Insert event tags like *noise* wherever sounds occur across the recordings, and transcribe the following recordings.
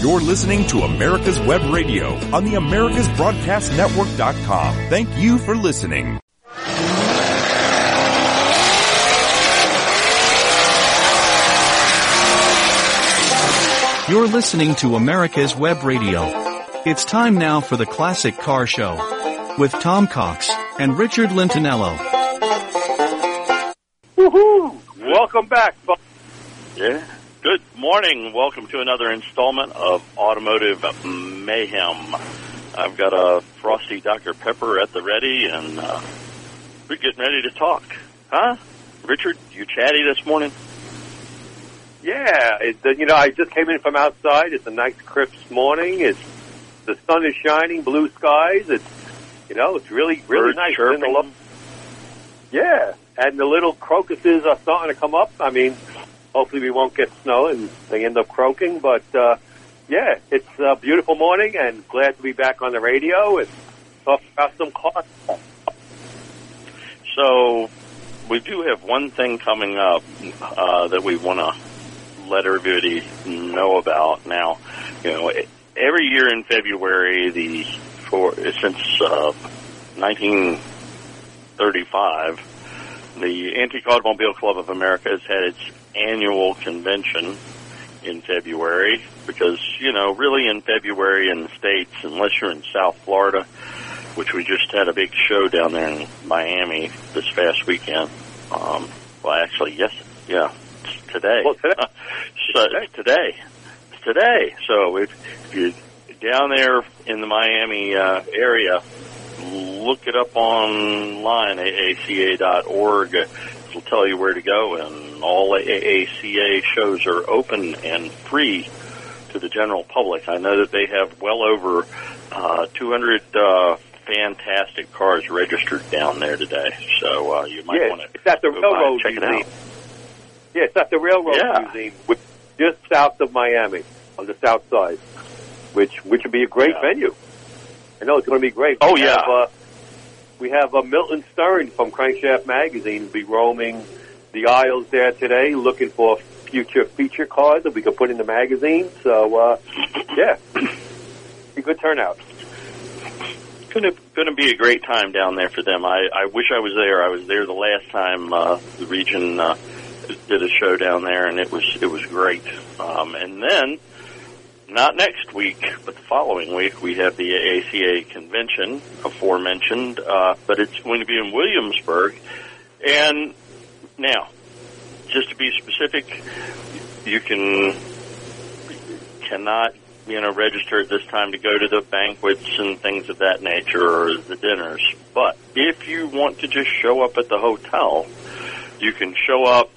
You're listening to America's Web Radio on the AmericasBroadcastNetwork.com. Thank you for listening. You're listening to America's Web Radio. It's time now for the Classic Car Show with Tom Cox and Richard Lentinello. Woohoo! Welcome back, folks. Yeah. Good morning. Welcome to another installment of Automotive Mayhem. I've got a frosty Dr. Pepper at the ready, and uh, we're getting ready to talk. Huh? Richard, you chatty this morning? Yeah, it, you know, I just came in from outside. It's a nice, crisp morning. It's the sun is shining, blue skies. It's you know, it's really, really Birds nice. chirping. And the lo- yeah, and the little crocuses are starting to come up. I mean, hopefully we won't get snow and they end up croaking. But uh, yeah, it's a beautiful morning, and glad to be back on the radio and talk about some cars. So, we do have one thing coming up uh, that we want to let everybody know about. Now, you know, every year in February, the for since uh, 1935, the Antique Automobile Club of America has had its annual convention in February because you know, really in February in the states, unless you're in South Florida, which we just had a big show down there in Miami this past weekend. Um, well, actually, yes, yeah, today. Well, today. *laughs* so it's today. It's today. So if, if you're down there in the Miami uh, area, look it up online, aaca.org. It'll tell you where to go, and all AACA shows are open and free to the general public. I know that they have well over uh, 200 uh, fantastic cars registered down there today, so uh, you might yeah, want to it's at the go by and railroad check it museum. out. Yeah, it's at the railroad Yeah. museum, which just south of Miami, on the south side, which which would be a great Yeah. venue. I know it's going to be great. Oh, We yeah. have, uh, we have uh, Milton Stern from Crankshaft Magazine be roaming the aisles there today, looking for future feature cars that we could put in the magazine. So, uh, yeah, *clears throat* a good turnout. Going to going to be a great time down there for them. I I wish I was there. I was there the last time uh, the region uh, did a show down there, and it was it was great. Um, and then, not next week, but the following week, we have the ACA convention aforementioned, uh, but it's going to be in Williamsburg. And now, just to be specific, you can cannot you know register at this time to go to the banquets and things of that nature or the dinners. But if you want to just show up at the hotel, you can show up,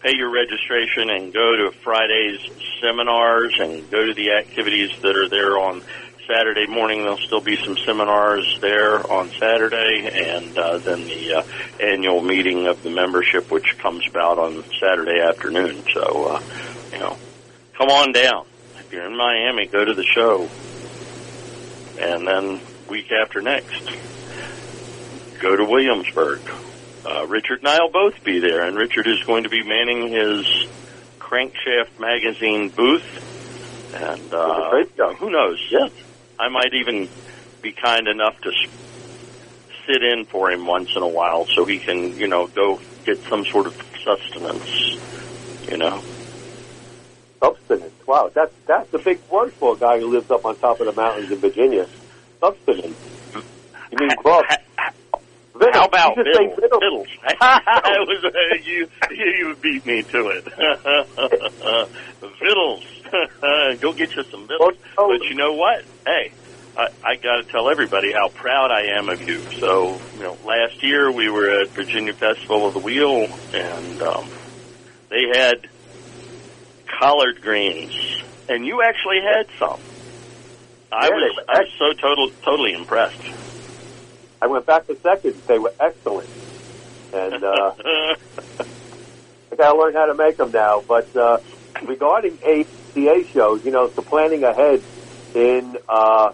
pay your registration, and go to Friday's seminars and go to the activities that are there on Saturday morning. There'll still be some seminars there on Saturday, and uh, then the uh, annual meeting of the membership, which comes about on Saturday afternoon. So, uh, you know, come on down. If you're in Miami, go to the show, and then week after next, go to Williamsburg. Uh, Richard and I'll both be there, and Richard is going to be manning his Crankshaft magazine booth, and uh, Great job. who knows? Yeah, I might even be kind enough to sit in for him once in a while, so he can, you know, go get some sort of sustenance. You know, Substance. Wow, that's that's a big word for a guy who lives up on top of the mountains in Virginia. Substance. You mean grub? Vittles. how about You Biddles? vittles. Biddles. *laughs* that was uh, you. You beat me to it. *laughs* Vittles. *laughs* Go get you some vittles. Oh. But you know what? Hey, I, I got to tell everybody how proud I am of you. So, you know, last year we were at Virginia Festival of the Wheel, and um, they had collard greens, and you actually had some. I Yeah, was I was so total, totally impressed. I went back to seconds. They were excellent, and uh, *laughs* I got to learn how to make them now. But uh, regarding ACA shows, you know, so planning ahead in uh,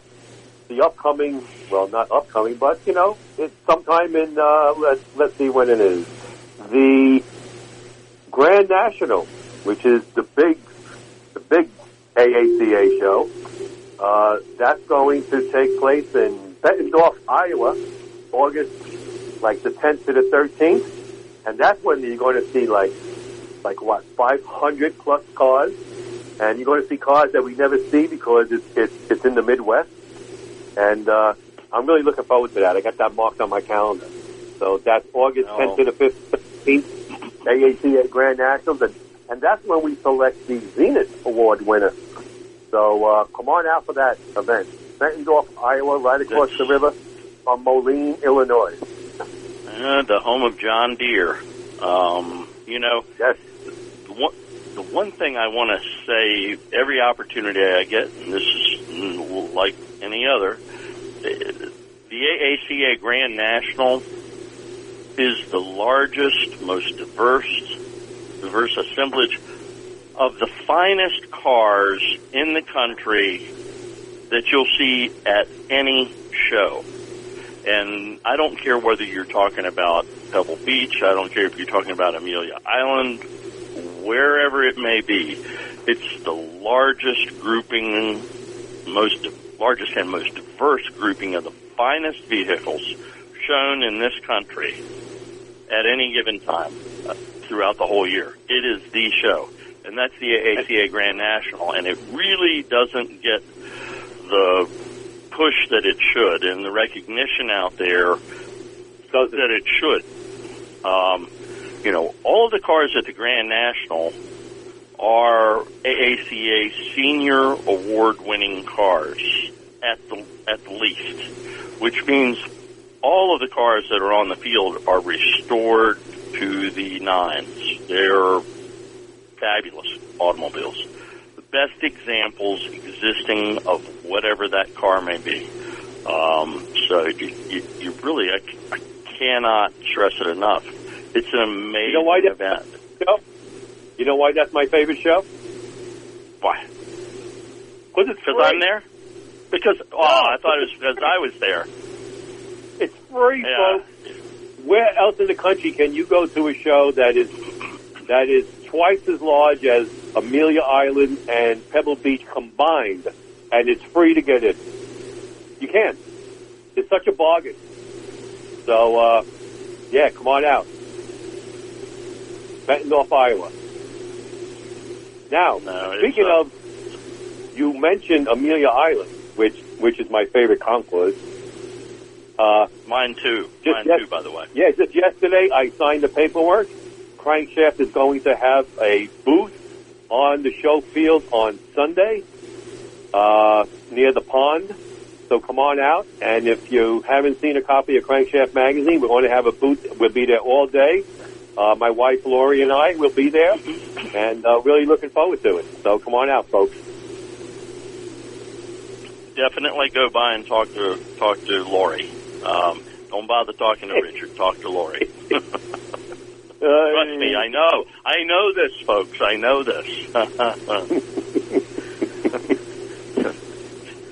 the upcoming, well, not upcoming, but you know, it's sometime in uh, let's let's see when it is the Grand National, which is the big the big AACA show. Uh, that's going to take place in Bettendorf, Iowa, August like the 10th to the 13th, and that's when you're going to see like like what 500 plus cars, and you're going to see cars that we never see because it's it's, it's in the Midwest, and uh, I'm really looking forward to that. I got that marked on my calendar. So that's August Oh. 10th to the 15th, AACA Grand Nationals, and, and that's when we select the Zenith Award winner. So uh, come on out for that event. Bettendorf, Iowa, right across the river from Moline, Illinois. Uh, the home of John Deere. Um, you know, Yes. the one, the one thing I want to say every opportunity I get, and this is like any other, uh, the AACA Grand National is the largest, most diverse, diverse assemblage of the finest cars in the country that you'll see at any show. And I don't care whether you're talking about Pebble Beach, I don't care if you're talking about Amelia Island, wherever it may be. It's the largest grouping, most largest and most diverse grouping of the finest vehicles shown in this country at any given time uh, throughout the whole year. It is the show, and that's the ACA Grand National, and it really doesn't get the push that it should and the recognition out there that it should. Um, you know, all of the cars at the Grand National are AACA senior award winning cars at the at the least, which means all of the cars that are on the field are restored to the nines. They're fabulous automobiles. Best examples existing of whatever that car may be. Um, so you, you, you really, I, I cannot stress it enough. It's an amazing know why event. Show? You know why that's my favorite show? Why? Because it's Because. I'm there? Because, oh, I thought it was because I was there. It's free, Yeah. folks. Where else in the country can you go to a show that is that is twice as large as Amelia Island and Pebble Beach combined, and it's free to get in? You can't. It's such a bargain. So, uh, yeah, come on out. Bettendorf, Iowa. Now, No, speaking uh, of, you mentioned Amelia Island, which which is my favorite concourse. Uh, Mine too. Mine yes. too, by the way. yeah, just yesterday I signed the paperwork. Crankshaft is going to have a booth on the show field on Sunday uh, near the pond. So come on out, and if you haven't seen a copy of Crankshaft magazine, we're going to have a booth. We'll be there all day. Uh, my wife Lori and I will be there, and uh, really looking forward to it. So come on out, folks. Definitely go by and talk to talk to Lori. Um, don't bother talking to *laughs* Richard. Talk to Lori. *laughs* Trust me, I know. I know this, folks. I know this. *laughs*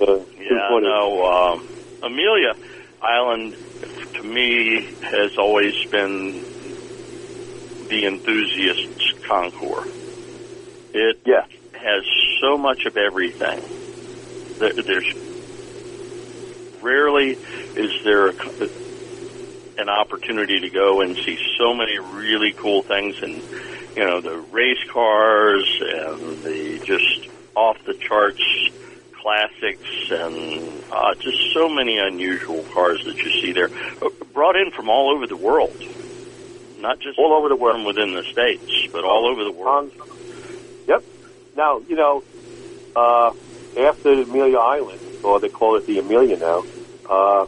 Uh, Yeah, no. Um, Amelia Island, to me, has always been the enthusiast's concourse. It Yeah. has so much of everything. There, there's rarely is there a, an opportunity to go and see so many really cool things, and you know the race cars and the just off the charts classics and uh, just so many unusual cars that you see there, uh, brought in from all over the world, not just All over the world. from within the states, but all over the world. Um, yep. Now, you know, uh, after Amelia Island, or they call it the Amelia now, uh,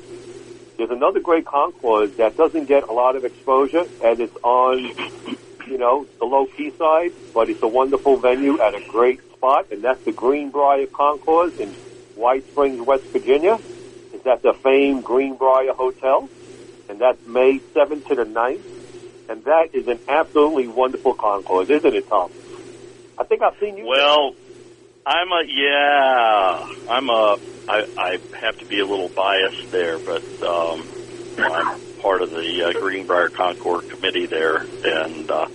there's another great concourse that doesn't get a lot of exposure, and it's on, you know, the low key side, but it's a wonderful venue at a great spot, and that's the Greenbrier Concourse in White Springs, West Virginia. It's at the famed Greenbrier Hotel, and that's May 7th to the 9th. And that is an absolutely wonderful concourse, isn't it, Tom? I think I've seen you. Well, I'm a yeah. I'm a. I, I have to be a little biased there, but um, I'm part of the uh, Greenbrier Concours committee there, and uh,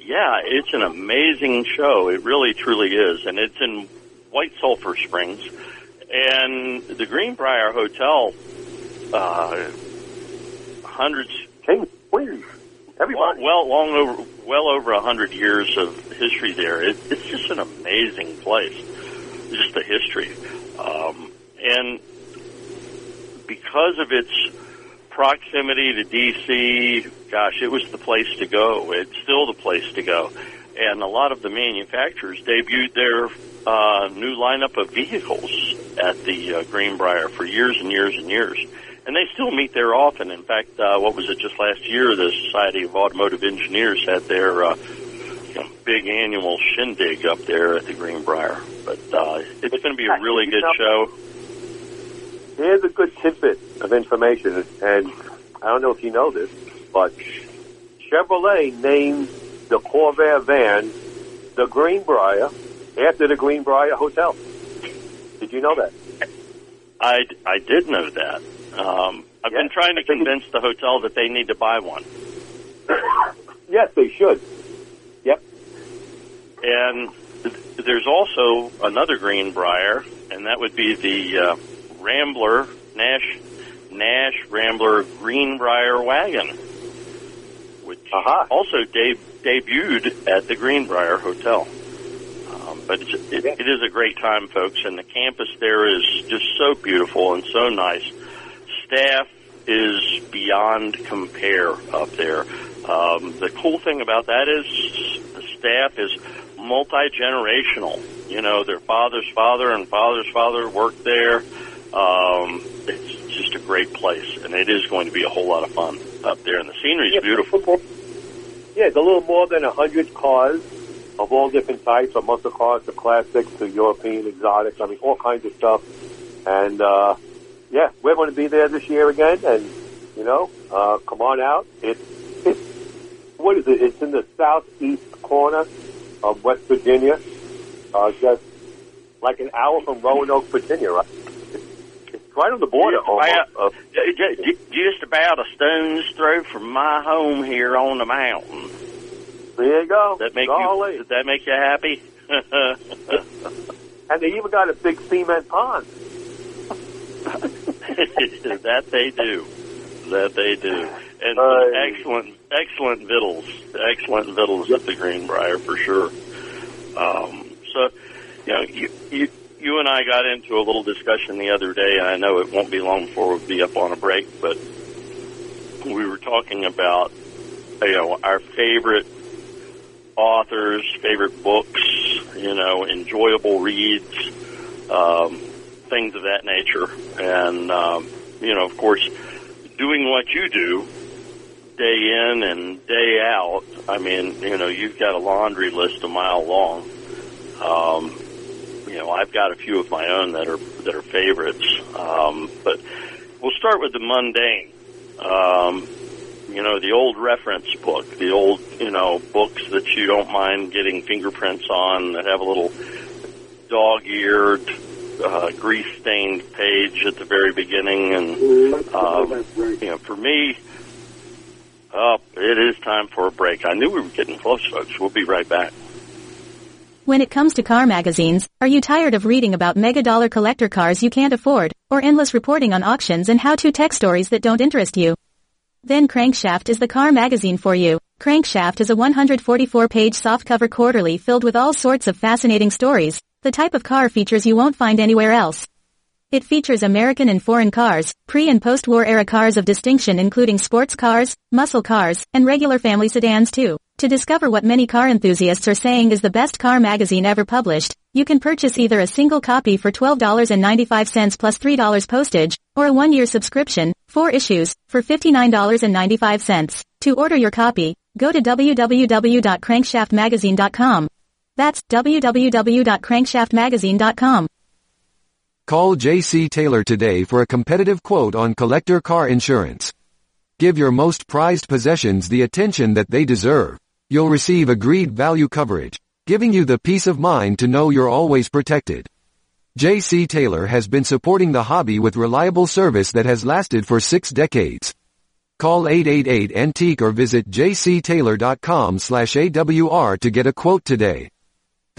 yeah, it's an amazing show. It really, truly is, and it's in White Sulphur Springs, and the Greenbrier Hotel. Uh, hundreds, Queens, well, everybody. well, long over, well over a hundred years of history there. It, it's just an amazing place. Just the history, um, and because of its proximity to DC, gosh, it was the place to go. It's still the place to go. And a lot of the manufacturers debuted their uh, new lineup of vehicles at the uh, Greenbrier for years and years and years. And they still meet there often. In fact, uh, what was it just last year? The Society of Automotive Engineers had their uh, you know, big annual shindig up there at the Greenbrier. But uh, it's going to be a really good show. Here's a good tidbit of information, and I don't know if you know this, but Chevrolet named the Corvair van the Greenbrier after the Greenbrier Hotel. Did you know that? I, I did know that. Um, I've Yeah, been trying to I think it- convince the hotel that they need to buy one. *coughs* yes, they should. Yep. And th- there's also another Greenbrier, and that would be the uh, Rambler Nash Nash Rambler Greenbrier wagon, which Aha. also de- debuted at the Greenbrier Hotel. Um, but it's, it, it is a great time, folks, and the campus there is just so beautiful and so nice. Staff is beyond compare up there. Um, the cool thing about that is the staff is multi generational. You know, their father's father and father's father worked there. Um, it's just a great place, and it is going to be a whole lot of fun up there, and the scenery is beautiful. Yeah, it's a little more than a hundred cars of all different types, from muscle cars to classics to European exotics. I mean, all kinds of stuff. And uh, yeah, we're going to be there this year again. And you know, uh, come on out. It's it's what is it? It's in the southeast corner of West Virginia, uh, just like an hour from Roanoke, Virginia. Right? It's, right on the border. Just about- Just about a stone's throw from my home here on the mountain. there you go. That make Golly. you? Did that make you happy? *laughs* And they even got a big cement pond. *laughs* *laughs* that they do. That they do. And Uh, excellent, excellent victuals. Excellent victuals at the Greenbrier for sure. Um, so, you know, you, you, you and I got into a little discussion the other day, and I know it won't be long before we'll be up on a break, but we were talking about, you know, our favorite authors, favorite books, you know, enjoyable reads, um, things of that nature. And, um, you know, of course, doing what you do day in and day out, I mean, you know, you've got a laundry list a mile long. Um, you know, I've got a few of my own that are that are favorites. Um, but we'll start with the mundane. Um, you know, the old reference book, the old, you know, books that you don't mind getting fingerprints on that have a little dog-eared, uh, grease-stained page at the very beginning. And, um, you know, for me, oh, it is time for a break. I knew we were getting close, folks. We'll be right back. When it comes to car magazines, are you tired of reading about mega dollar collector cars you can't afford, or endless reporting on auctions and how-to tech stories that don't interest you? Then Crankshaft is the car magazine for you. Crankshaft is a 144-page softcover quarterly filled with all sorts of fascinating stories, the type of car features you won't find anywhere else. It features American and foreign cars, pre- and post-war era cars of distinction including sports cars, muscle cars, and regular family sedans too. To discover what many car enthusiasts are saying is the best car magazine ever published, you can purchase either a single copy for $12.95 plus $3 postage, or a one-year subscription, four issues, for $59.95. To order your copy, go to www.crankshaftmagazine.com. That's www.crankshaftmagazine.com. Call JC Taylor today for a competitive quote on collector car insurance. Give your most prized possessions the attention that they deserve. You'll receive agreed value coverage, giving you the peace of mind to know you're always protected. JC Taylor has been supporting the hobby with reliable service that has lasted for six decades. Call 888 Antique or visit jctaylor.com slash AWR to get a quote today.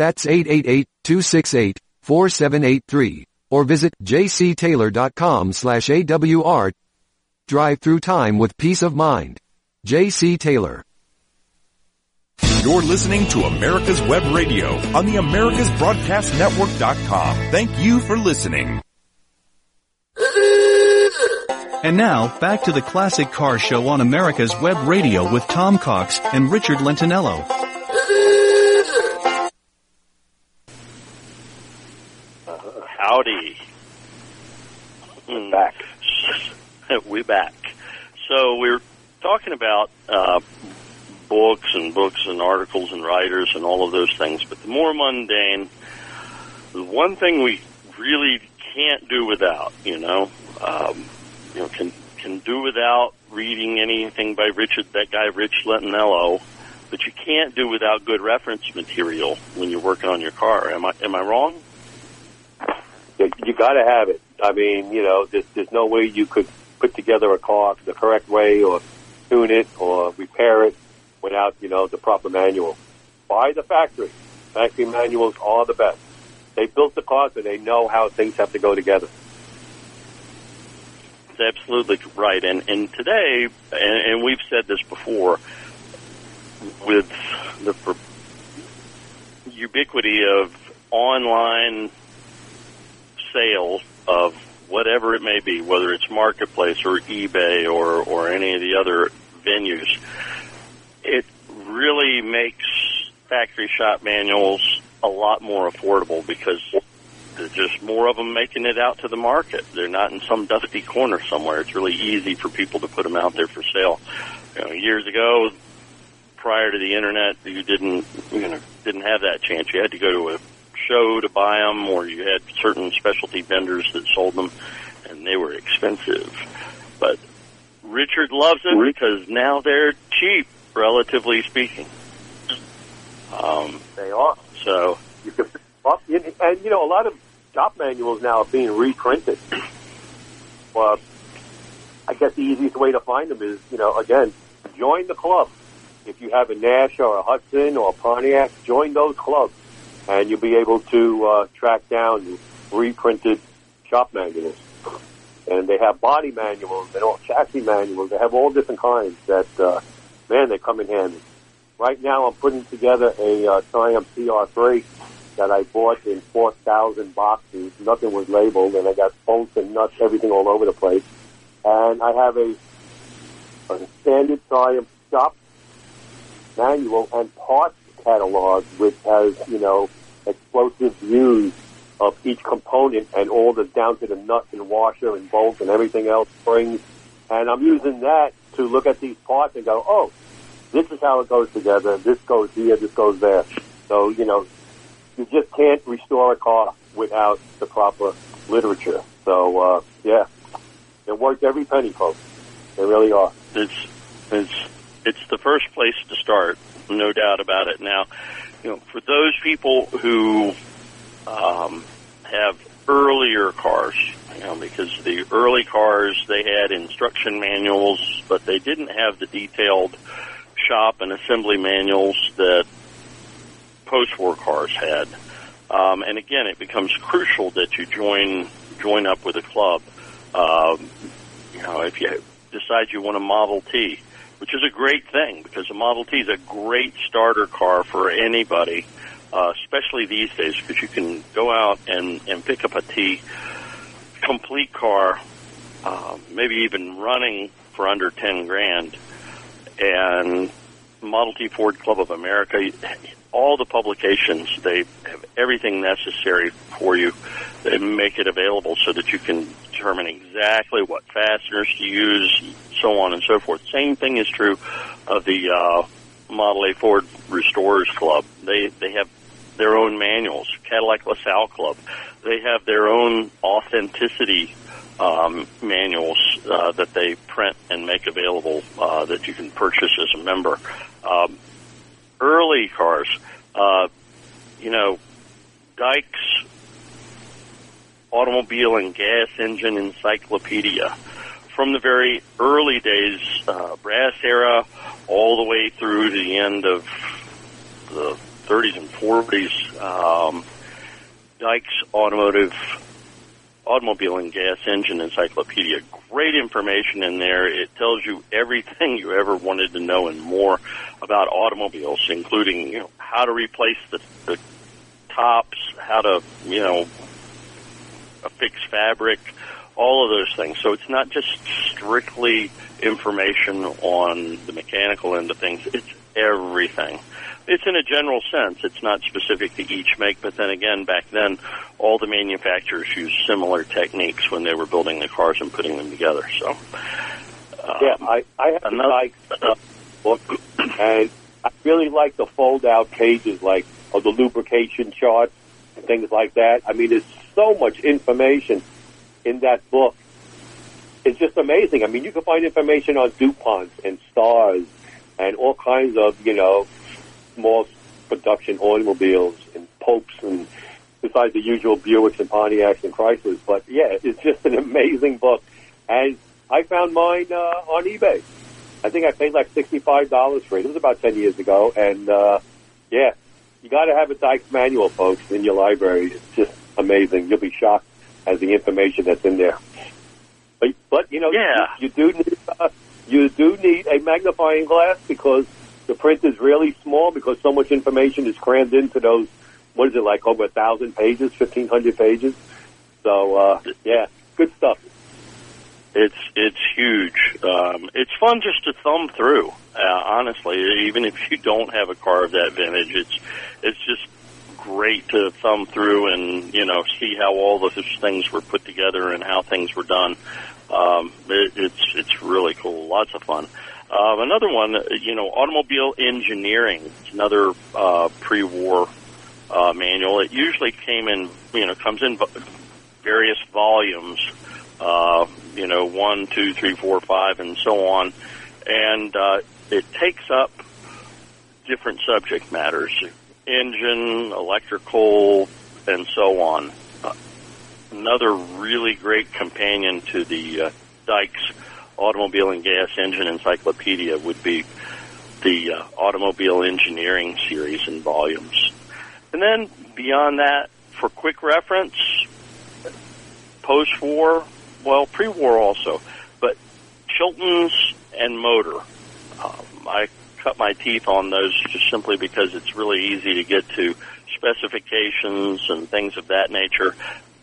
That's 888-268 4783 or visit jctaylor.com slash AWR. Drive through time with peace of mind. JC Taylor. You're listening to America's Web Radio on the AmericasBroadcastNetwork.com. Thank you for listening. And now, back to the Classic Car Show on America's Web Radio with Tom Cox and Richard Lentinello. Howdy. We're back. *laughs* we back. So we're talking about uh, books and books and articles and writers and all of those things, but the more mundane, the one thing we really can't do without, you know, um, you know, can can do without reading anything by Richard, that guy Rich Lentinello, but you can't do without good reference material when you're working on your car. Am I am I wrong? You, got to have it. I mean, you know, there's, there's no way you could put together a car the correct way or tune it or repair it without, you know, the proper manual. By the factory. Factory manuals are the best. They built the car so they know how things have to go together. That's absolutely right. And and today, and, and we've said this before, with the ubiquity of online sales of whatever it may be, whether it's marketplace or eBay or or any of the other venues, it really makes factory shop manuals a lot more affordable because there's just more of them making it out to the market. They're not in some dusty corner somewhere. It's really easy for people to put them out there for sale. You know, years ago, prior to the internet, you didn't you know didn't have that chance. You had to go to a show to buy them, or you had certain specialty vendors that sold them, and they were expensive. But Richard loves it because now they're cheap, relatively speaking. Um, They are. so You can them. And, and, you know, a lot of shop manuals now are being reprinted. Well, I guess the easiest way to find them is, you know, again, join the club. If you have a Nash or a Hudson or a Pontiac, join those clubs, and you'll be able to uh, track down reprinted shop manuals. And they have body manuals and all chassis manuals. They have all different kinds that, uh, man, they come in handy. Right now, I'm putting together a uh, Triumph TR3 that I bought in 4,000 boxes. Nothing was labeled, and I got bolts and nuts, everything all over the place. And I have a, a standard Triumph shop manual and parts catalog, which has, you know, explosive views of each component and all the down to the nuts and washer and bolts and everything else, springs. And I'm using that to look at these parts and go, oh, this is how it goes together. This goes here, this goes there. So, you know, you just can't restore a car without the proper literature. So, uh, yeah, they're worth every penny, folks. They really are. it's it's it's the first place to start, no doubt about it. Now, you know, for those people who um, have earlier cars, you know, because the early cars they had instruction manuals, but they didn't have the detailed shop and assembly manuals that post-war cars had. Um, and again, it becomes crucial that you join join up with a club. Um, you know, if you decide you want a Model T, which is a great thing because a Model T is a great starter car for anybody, uh, especially these days because you can go out and, and pick up a T complete car, uh, maybe even running for under 10 grand. And Model T Ford Club of America, all the publications, they have everything necessary for you. They make it available so that you can determine exactly what fasteners to use, so on and so forth. Same thing is true of the uh, Model A Ford Restorers Club. They they have their own manuals. Cadillac LaSalle Club, they have their own authenticity um, manuals uh, that they print and make available uh, that you can purchase as a member. Um, early cars, uh, you know, Dykes Automobile and Gas Engine Encyclopedia. From the very early days, uh, brass era, all the way through to the end of the 30s and 40s, um, Dykes Automotive Automobile and Gas Engine Encyclopedia. Great information in there. It tells you everything you ever wanted to know and more about automobiles, including you know how to replace the, the tops, how to you know fix fabric, all of those things. So it's not just strictly information on the mechanical end of things. It's everything. It's in a general sense. It's not specific to each make, but then again, back then, all the manufacturers used similar techniques when they were building the cars and putting them together. So, um, yeah, I, I have another- like uh, *coughs* book, and I really like the fold-out pages, like of the lubrication charts and things like that. I mean, there's so much information in that book. It's just amazing. I mean, you can find information on DuPonts and Stars and all kinds of, you know, small production automobiles and Popes and besides the usual Buicks and Pontiacs and Chryslers. But yeah, it's just an amazing book. And I found mine uh, on eBay. I think I paid like sixty-five dollars for it. It was about ten years ago, and uh, yeah, you got to have a Dykes manual, folks, in your library. It's just amazing. You'll be shocked at the information that's in there. But, but you know, Yeah. you, you do need uh, you do need a magnifying glass because the print is really small because so much information is crammed into those. What is it like? Over a thousand pages, fifteen hundred pages. So uh, yeah, good stuff. It's it's huge. Um, it's fun just to thumb through. Uh, honestly, even if you don't have a car of that vintage, it's it's just great to thumb through and you know see how all those things were put together and how things were done. Um, it, it's it's really cool. Lots of fun. Um, another one, you know, automobile engineering. Another uh, pre-war uh, manual. It usually came in, you know, comes in various volumes uh, you know, one, two, three, four, five, and so on. And uh, it takes up different subject matters engine, electrical, and so on. Uh, another really great companion to the uh, Dykes Automobile and Gas Engine Encyclopedia would be the uh, Automobile Engineering series and volumes. And then beyond that, for quick reference, post-war, well, pre-war also, but Chilton's and Motor. Um, I cut my teeth on those just simply because it's really easy to get to specifications and things of that nature,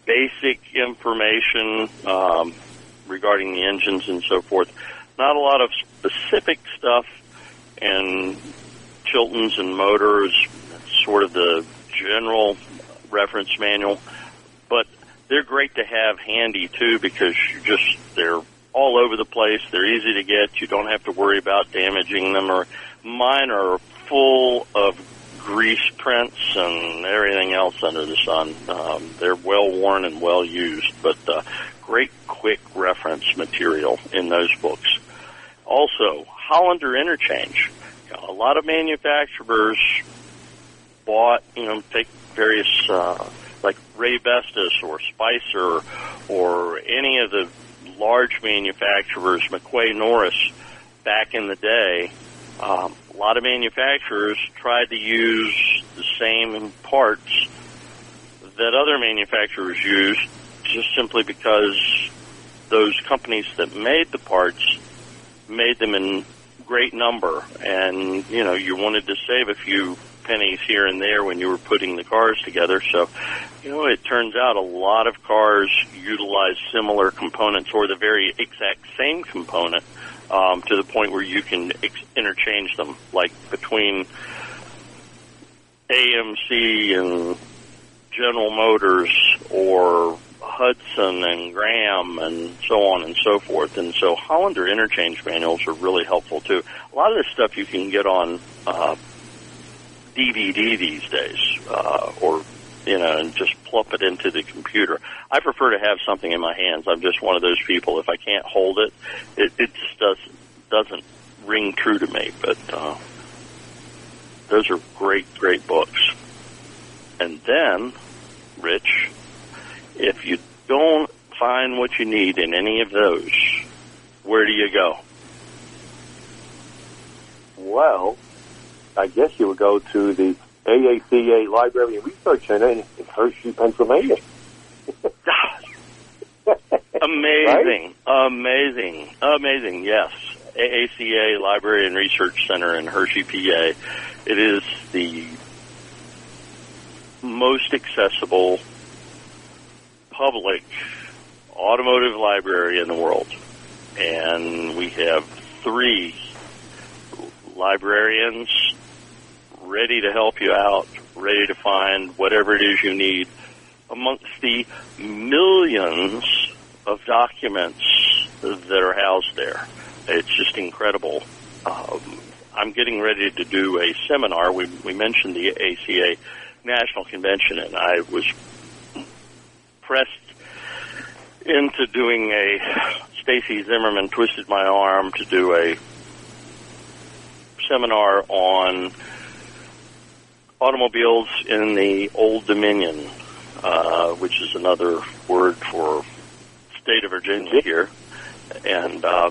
basic information um, regarding the engines and so forth. Not a lot of specific stuff in Chilton's and Motors, sort of the general reference manual, but they're great to have handy too because you just they're all over the place. They're easy to get. You don't have to worry about damaging them. Or mine are full of grease prints and everything else under the sun. Um, they're well worn and well used, but uh, great quick reference material in those books. Also, Hollander Interchange. A lot of manufacturers bought, you know, take various uh, like Raybestos or Spicer or any of the large manufacturers, McQuay Norris, back in the day. Um, a lot of manufacturers tried to use the same parts that other manufacturers used just simply because those companies that made the parts made them in great number. And you know you wanted to save a few pennies here and there when you were putting the cars together. So you know it turns out a lot of cars utilize similar components or the very exact same component um, to the point where you can ex- interchange them. Like between AMC and General Motors or Hudson and Graham and so on and so forth. And so Hollander interchange manuals are really helpful too. A lot of this stuff you can get on uh, DVD these days, uh, or you know, and just plop it into the computer. I prefer to have something in my hands. I'm just one of those people. If I can't hold it, it, it just does, doesn't ring true to me. But uh, those are great, great books. And then, Rich, if you don't find what you need in any of those, where do you go? Well, I guess you would go to the AACA Library and Research Center in, in Hershey, Pennsylvania. *laughs* amazing, right? amazing, amazing. Yes, AACA Library and Research Center in Hershey, PA. It is the most accessible public automotive library in the world. And we have three librarians ready to help you out, ready to find whatever it is you need amongst the millions of documents that are housed there. It's just incredible. Um, I'm getting ready to do a seminar. We, we mentioned the ACA National Convention, and I was pressed into doing a. Stacy Zimmerman twisted my arm to do a seminar on automobiles in the Old Dominion, uh, which is another word for state of Virginia here, and uh,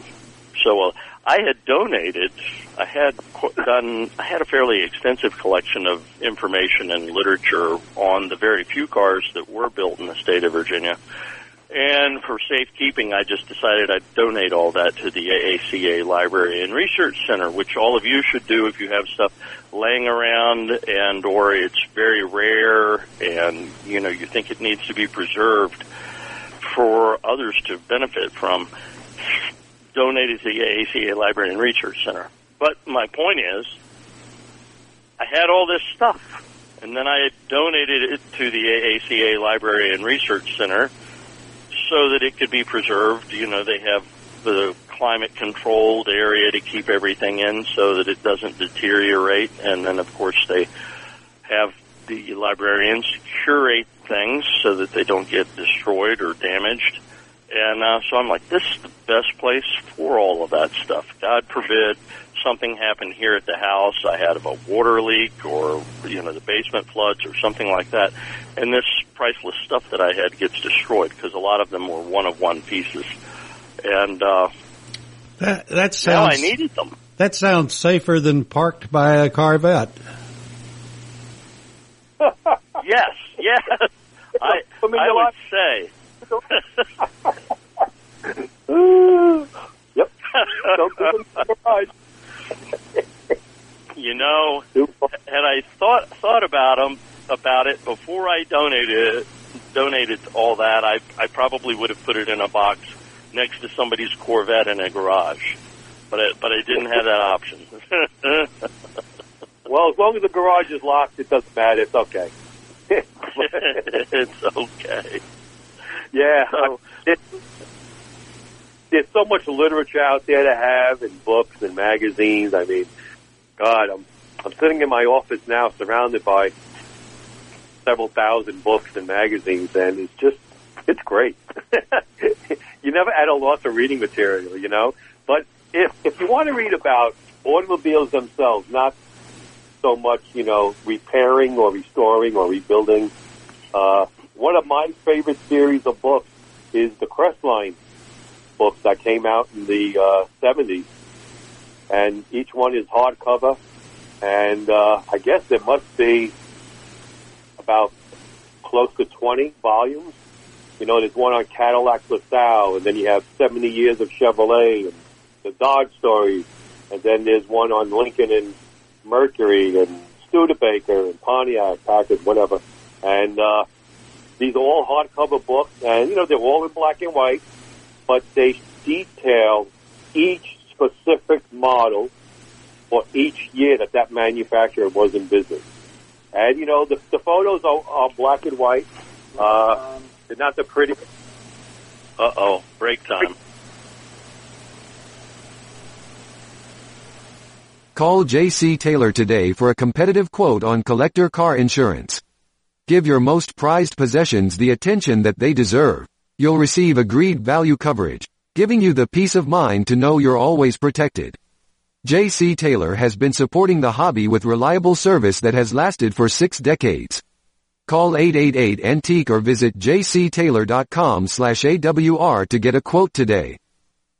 so uh, I had donated. I had done. I had a fairly extensive collection of information and literature on the very few cars that were built in the state of Virginia. And for safekeeping, I just decided I'd donate all that to the AACA Library and Research Center, which all of you should do if you have stuff laying around and or it's very rare and you know you think it needs to be preserved for others to benefit from donated to the AACA Library and Research Center. But my point is, I had all this stuff, and then I donated it to the AACA Library and Research Center so that it could be preserved. You know, they have the climate controlled area to keep everything in so that it doesn't deteriorate, and then of course they have the librarians curate things so that they don't get destroyed or damaged. And uh, so I'm like, this is the best place for all of that stuff. God forbid something happened here at the house. I had a water leak or, you know, the basement floods or something like that. And this priceless stuff that I had gets destroyed because a lot of them were one of one pieces. And, uh, that, that sounds, now I needed them. That sounds safer than parked by a Corvette. *laughs* yes, yes. I, *laughs* I would say *laughs* yep. *laughs* you know, had I thought thought about them about it before I donated donated all that, I I probably would have put it in a box next to somebody's Corvette in a garage. But I, but I didn't have that option. *laughs* well, as long as the garage is locked, it doesn't matter. It's okay. *laughs* it's okay. Yeah, so, it, there's so much literature out there to have, and books and magazines. I mean, God, I'm I'm sitting in my office now, surrounded by several thousand books and magazines, and it's just it's great. *laughs* you never at a loss of reading material, you know. But if if you want to read about automobiles themselves, not so much you know repairing or restoring or rebuilding. Uh, one of my favorite series of books is the Crestline books that came out in the uh, 70s. And each one is hardcover. And uh, I guess there must be about close to 20 volumes. You know, there's one on Cadillac LaSalle, and then you have 70 Years of Chevrolet, and the Dodge stories, and then there's one on Lincoln and Mercury, and Studebaker, and Pontiac, Packard, whatever. And uh, these are all hardcover books, and you know they're all in black and white, but they detail each specific model for each year that that manufacturer was in business. And you know the the photos are, are black and white. Uh, they're not the pretty. Uh oh, break time. Call J.C. Taylor today for a competitive quote on collector car insurance. Give your most prized possessions the attention that they deserve. You'll receive agreed value coverage, giving you the peace of mind to know you're always protected. J.C. Taylor has been supporting the hobby with reliable service that has lasted for six decades. Call 888-ANTIQUE or visit jctaylor.com slash AWR to get a quote today.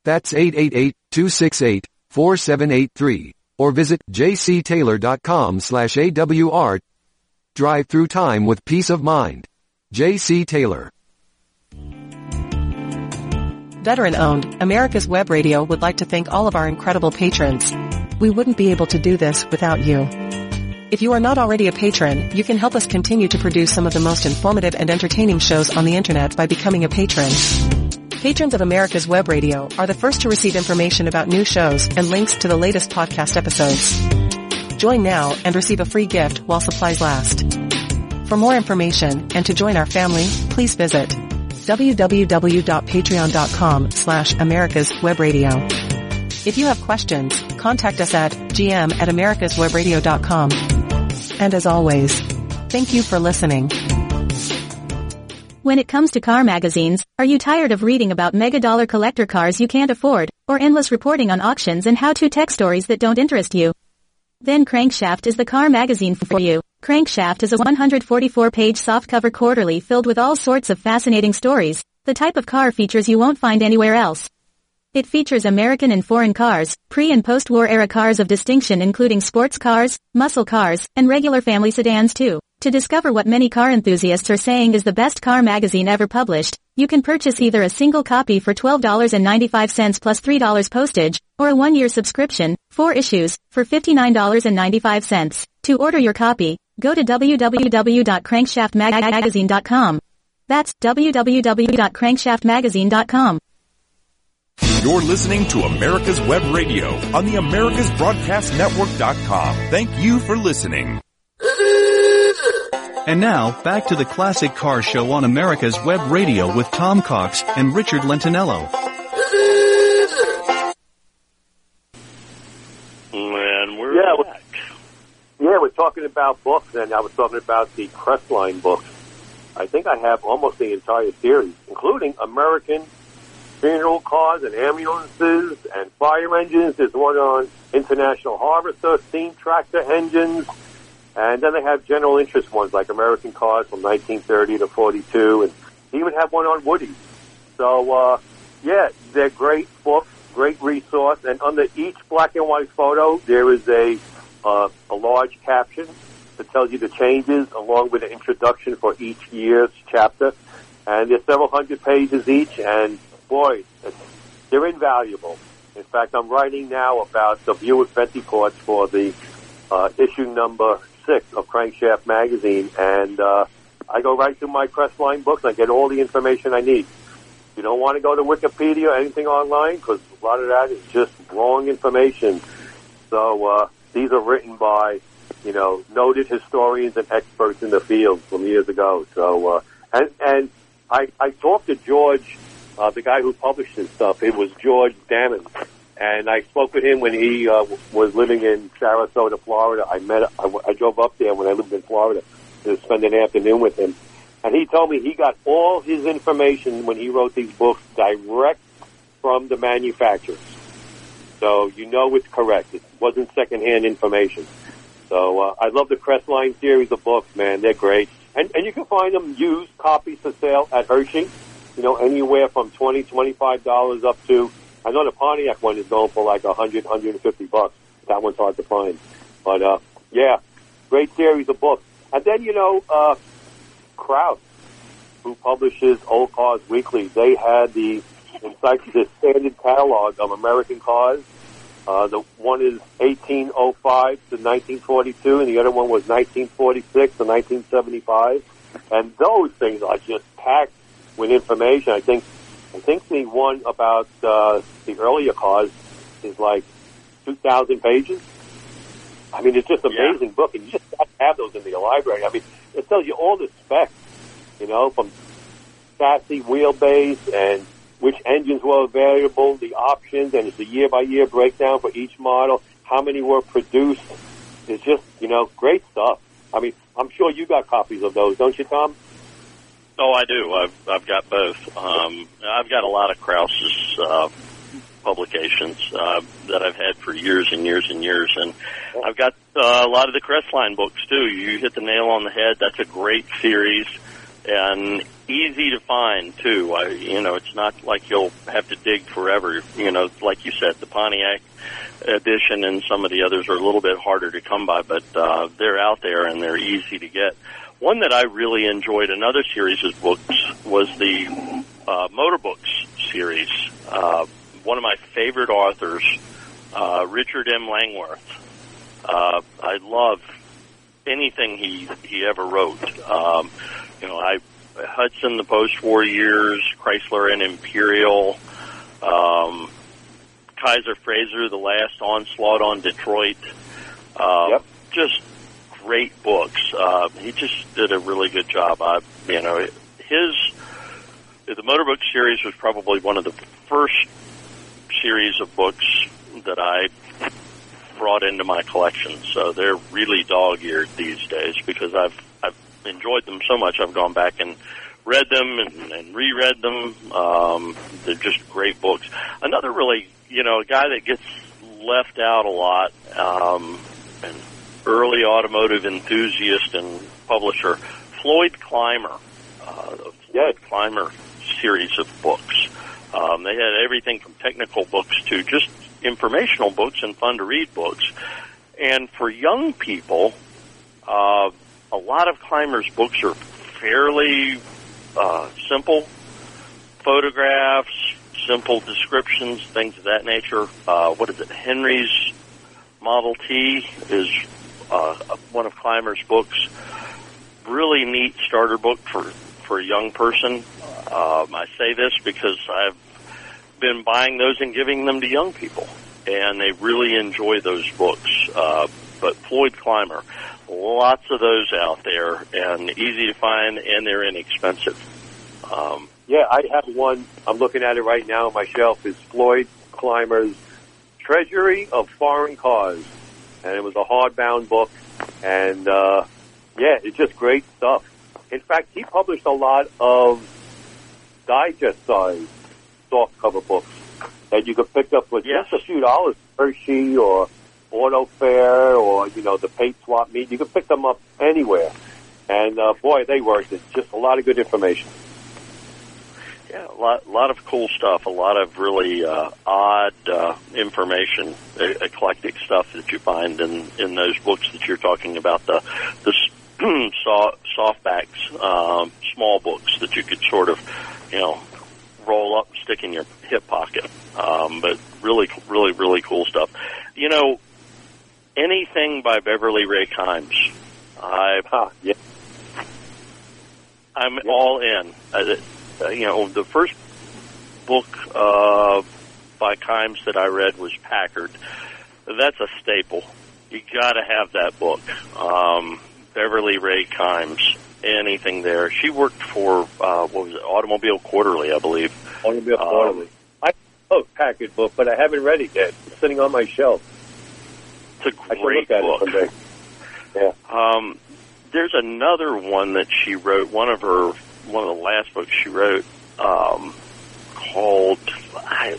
That's 888-268-4783 or visit jctaylor.com slash AWR Drive through time with peace of mind. J.C. Taylor. Veteran owned, America's Web Radio would like to thank all of our incredible patrons. We wouldn't be able to do this without you. If you are not already a patron, you can help us continue to produce some of the most informative and entertaining shows on the internet by becoming a patron. Patrons of America's Web Radio are the first to receive information about new shows and links to the latest podcast episodes. Join now and receive a free gift while supplies last. For more information and to join our family, please visit www.patreon.com slash America's Web Radio. If you have questions, contact us at gm at americaswebradio.com. And as always, thank you for listening. When it comes to car magazines, are you tired of reading about mega dollar collector cars you can't afford, or endless reporting on auctions and how-to tech stories that don't interest you? Then Crankshaft is the car magazine for you. Crankshaft is a 144-page softcover quarterly filled with all sorts of fascinating stories, the type of car features you won't find anywhere else. It features American and foreign cars, pre- and post-war era cars of distinction including sports cars, muscle cars, and regular family sedans too. To discover what many car enthusiasts are saying is the best car magazine ever published, you can purchase either a single copy for $12.95 plus $3 postage, or a one-year subscription, four issues, for $59.95. To order your copy, go to www.crankshaftmagazine.com. That's www.crankshaftmagazine.com. You're listening to America's Web Radio on the AmericasBroadcastNetwork.com. Thank you for listening. And now, back to the Classic Car Show on America's Web Radio with Tom Cox and Richard Lentinello. And we're Yeah, well- back. Yeah, we're talking about books, and I was talking about the Crestline books. I think I have almost the entire series, including American funeral cars and ambulances and fire engines. There's one on International Harvester, steam tractor engines, and then they have general interest ones like American cars from 1930 to 42, and they even have one on Woody. So, uh, yeah, they're great books, great resource, and under each black and white photo, there is a uh, a large caption that tells you the changes along with an introduction for each year's chapter. And there's several hundred pages each, and boy, they're invaluable. In fact, I'm writing now about the Buick Ventiports for the uh, issue number six of Crankshaft Magazine, and uh, I go right through my Crestline books. I get all the information I need. You don't want to go to Wikipedia or anything online because a lot of that is just wrong information. So uh, these are written by, you know, noted historians and experts in the field from years ago. So, uh, and and I I talked to George, uh, the guy who published this stuff. It was George Dammann, and I spoke with him when he uh, was living in Sarasota, Florida. I met, I, I drove up there when I lived in Florida to spend an afternoon with him, and he told me he got all his information when he wrote these books direct from the manufacturers. So you know it's correct. It wasn't secondhand information. So uh, I love the Crestline series of books, man. They're great, and and you can find them used copies for sale at Hershey. You know, anywhere from twenty, twenty-five dollars up to. I know the Pontiac one is going for like a hundred, hundred and fifty bucks. That one's hard to find, but uh, yeah, great series of books. And then you know, uh, Krause, who publishes Old Cars Weekly, they had the the standard catalog of American cars. Uh, the one is 1805 to 1942, and the other one was 1946 to 1975. And those things are just packed with information. I think, I think the one about uh, the earlier cars is like 2,000 pages. I mean, it's just an Yeah. amazing book, and you just have those in your library. I mean, it tells you all the specs, you know, from chassis, wheelbase, and which engines were available, the options, and it's a year-by-year breakdown for each model, how many were produced. It's just, you know, great stuff. I mean, I'm sure you got copies of those, don't you, Tom? Oh, I do. I've I've got both. Um, I've got a lot of Krause's uh, publications uh, that I've had for years and years and years, and I've got uh, a lot of the Crestline books too. You hit the nail on the head. That's a great series, and easy to find too. I, you know, it's not like you'll have to dig forever. You know, like you said, the Pontiac edition and some of the others are a little bit harder to come by, but uh, they're out there and they're easy to get. One that I really enjoyed, another series of books, was the uh, Motor Books series. Uh, one of my favorite authors, uh, Richard M. Langworth. Uh, I love anything he he ever wrote. Um, you know, I Hudson, the post-war years, Chrysler and Imperial, um, Kaiser Frazer, the last onslaught on Detroit. Uh, Yep. Just great books. Uh, he just did a really good job. I, you know, his the Motorbook series was probably one of the first series of books that I brought into my collection. So they're really dog-eared these days because I've I've enjoyed them so much. I've gone back and read them and, and reread them. Um, they're just great books. Another really, you know, a guy that gets left out a lot, um, an early automotive enthusiast and publisher, Floyd Clymer. Uh, the Floyd Clymer series of books. Um, they had everything from technical books to just informational books and fun to read books. And for young people, uh, a lot of Clymer's books are fairly uh, simple photographs, simple descriptions, things of that nature. Uh, what is it? Henry's Model T is uh, one of Clymer's books. Really neat starter book for for a young person. Um, I say this because I've been buying those and giving them to young people, and they really enjoy those books. Uh, but Floyd Clymer, lots of those out there, and easy to find, and they're inexpensive. Um, Yeah, I have one. I'm looking at it right now on my shelf. Is Floyd Clymer's Treasury of Foreign Cars, and it was a hardbound book, and uh, yeah, it's just great stuff. In fact, he published a lot of digest-sized soft cover books that you could pick up with Yes. just a few dollars, Hershey or Auto Fair or you know the paint swap meet. You could pick them up anywhere, and uh, boy, they worked it. Just a lot of good information. Yeah, a lot, lot of cool stuff. A lot of really uh, odd uh, information, e- eclectic stuff that you find in in those books that you're talking about. The the *clears throat* softbacks, um, small books that you could sort of, you know, roll up, stick in your hip pocket. Um, but really, really, really cool stuff. You know, anything by Beverly Rae Kimes. I Ah, yeah. I'm all in. Uh, uh, you know, the first book uh, by Kimes that I read was Packard. That's a staple. You got to have that book. Um, Beverly Rae Kimes. Anything there? She worked for uh, what was it? Automobile Quarterly, I believe. Automobile Um, Quarterly. I have a Packard book, but I haven't read it yet. It's sitting on my shelf. It's a I great look at book. it someday. Um, there's another one that she wrote. One of her, one of the last books she wrote, um, called. I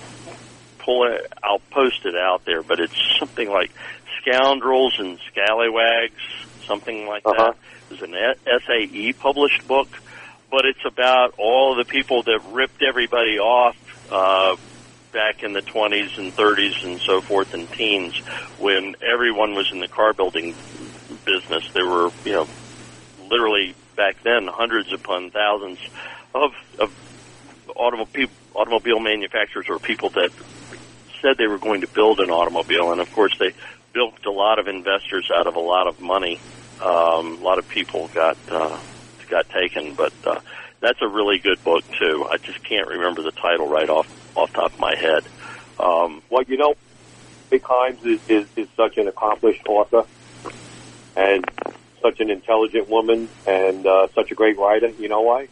pull it. I'll post it out there, but it's something like Scoundrels and Scallywags, something like Uh-huh. that. It's an SAE published book, but it's about all the people that ripped everybody off. Uh, back in the 20s and 30s and so forth and teens when everyone was in the car building business. There were, you know, literally back then hundreds upon thousands of, of automobile, automobile manufacturers or people that said they were going to build an automobile. And of course they bilked a lot of investors out of a lot of money. Um, a lot of people got, uh, got taken, but, uh, that's a really good book too. I just can't remember the title right off, off top of my head. Um, Well, you know, Bev Kimes is, is, is such an accomplished author and such an intelligent woman and uh, such a great writer. You know why?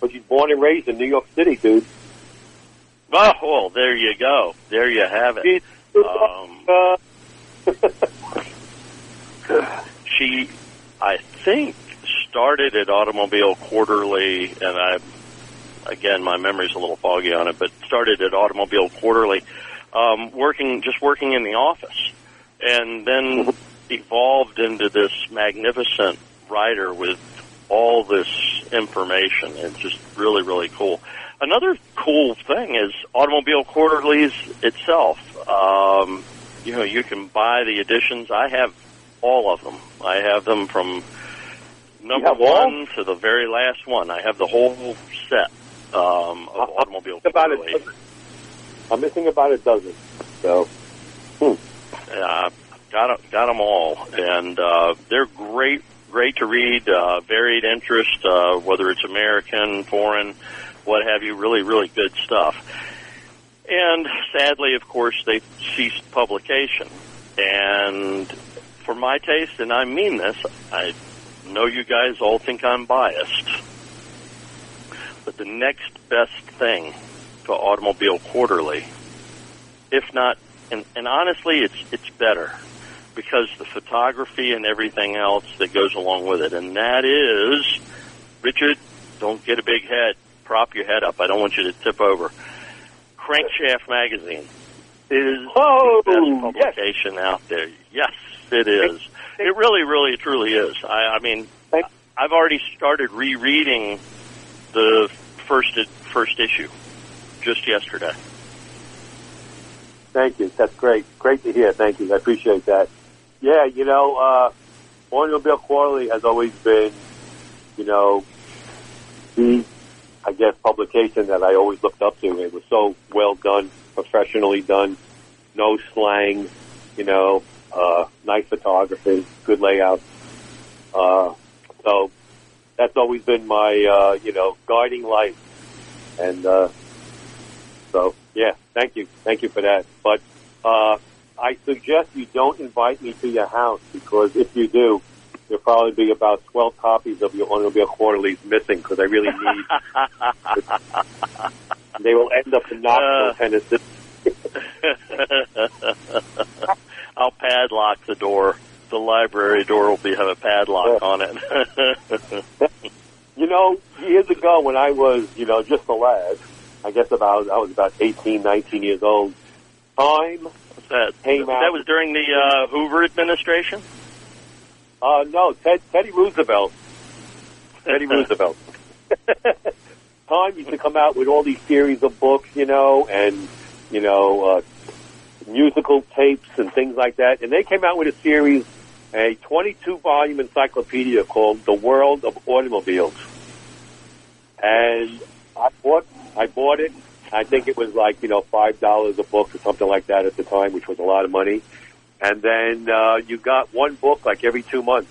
But she's born and raised in New York City, dude. oh, well, there you go. There you have it. Um, *sighs* she, I think, started at Automobile Quarterly, and I, again, my memory's a little foggy on it, but started at Automobile Quarterly, um, working just working in the office, and then evolved into this magnificent writer with all this information. It's just really, really cool. Another cool thing is Automobile Quarterlies itself. Um, you know, you can buy the editions. I have all of them. I have them from number have all? one to the very last one. I have the whole set um, of Uh, Automobile Quarterly. I'm missing about a dozen. So, hmm. Yeah, got got them all, and uh, they're great, great to read. Uh, varied interest, uh, whether it's American, foreign, what have you. Really, really good stuff. And sadly, of course, they ceased publication. And for my taste, and I mean this, I know you guys all think I'm biased, but the next best thing to Automobile Quarterly, if not and, and honestly, it's it's better because the photography and everything else that goes along with it, and that is, Richard, don't get a big head, prop your head up. I don't want you to tip over. Crankshaft magazine is Oh, the best yes. publication out there. Yes, it is. It really, really, truly is. I, I mean, I've already started rereading the first first issue just yesterday. Thank you. That's great. Great to hear. Thank you. I appreciate that. Yeah, you know, uh, Automobile Quarterly has always been, you know, the, I guess, publication that I always looked up to. It was so well done, professionally done, no slang, you know, uh, nice photography, good layout. Uh, so that's always been my, uh, you know, guiding light. And, uh, so, yeah, thank you. Thank you for that. But uh, I suggest you don't invite me to your house because if you do, there'll probably be about 12 copies of your Automobile Quarterlies missing because I really need. *laughs* they will end up in Knoxville, Uh. Tennessee. *laughs* I'll padlock the door. The library door will be have a padlock on it. *laughs* You know, years ago when I was, you know, just a lad, I guess about I was about 18, 19 years old. Time that Came out- that was during the uh, Hoover administration. Uh, no, Ted, Teddy Roosevelt. Teddy *laughs* Roosevelt. *laughs* Time used to come out with all these series of books, you know, and, you know, uh, musical tapes and things like that. And they came out with a series, a 22 volume encyclopedia called The World of Automobiles. And I bought, I bought it. I think it was like, you know, $5 a book or something like that at the time, which was a lot of money and then uh, you got one book like every two months.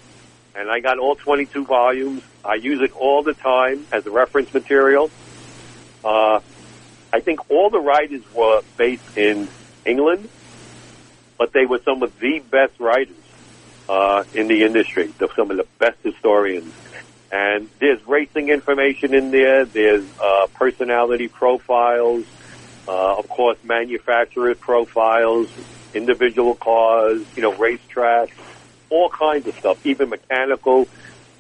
And I got all 22 volumes. I use it all the time as a reference material. Uh, I think all the writers were based in England, but they were some of the best writers uh, in the industry. They're some of the best historians. And there's racing information in there. There's uh, personality profiles. Uh, of course, manufacturer profiles, individual cars, you know, racetracks, all kinds of stuff, even mechanical,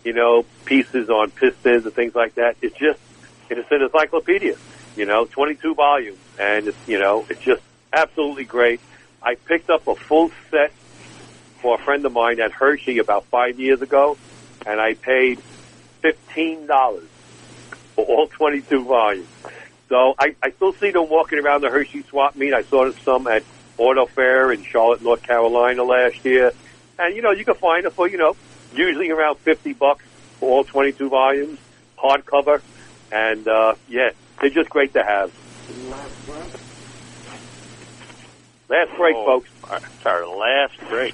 you know, pieces on pistons and things like that. It's just, it's an encyclopedia, you know, 22 volumes, and it's, you know, it's just absolutely great. I picked up a full set for a friend of mine at Hershey about five years ago, and I paid $15 for all 22 volumes. So I, I still see them walking around the Hershey swap meet. I saw some at Auto Fair in Charlotte, North Carolina last year. And, you know, you can find it for, you know, usually around 50 bucks for all 22 volumes, hardcover. And, uh, yeah, they're just great to have. Last break, Oh, folks. our last break.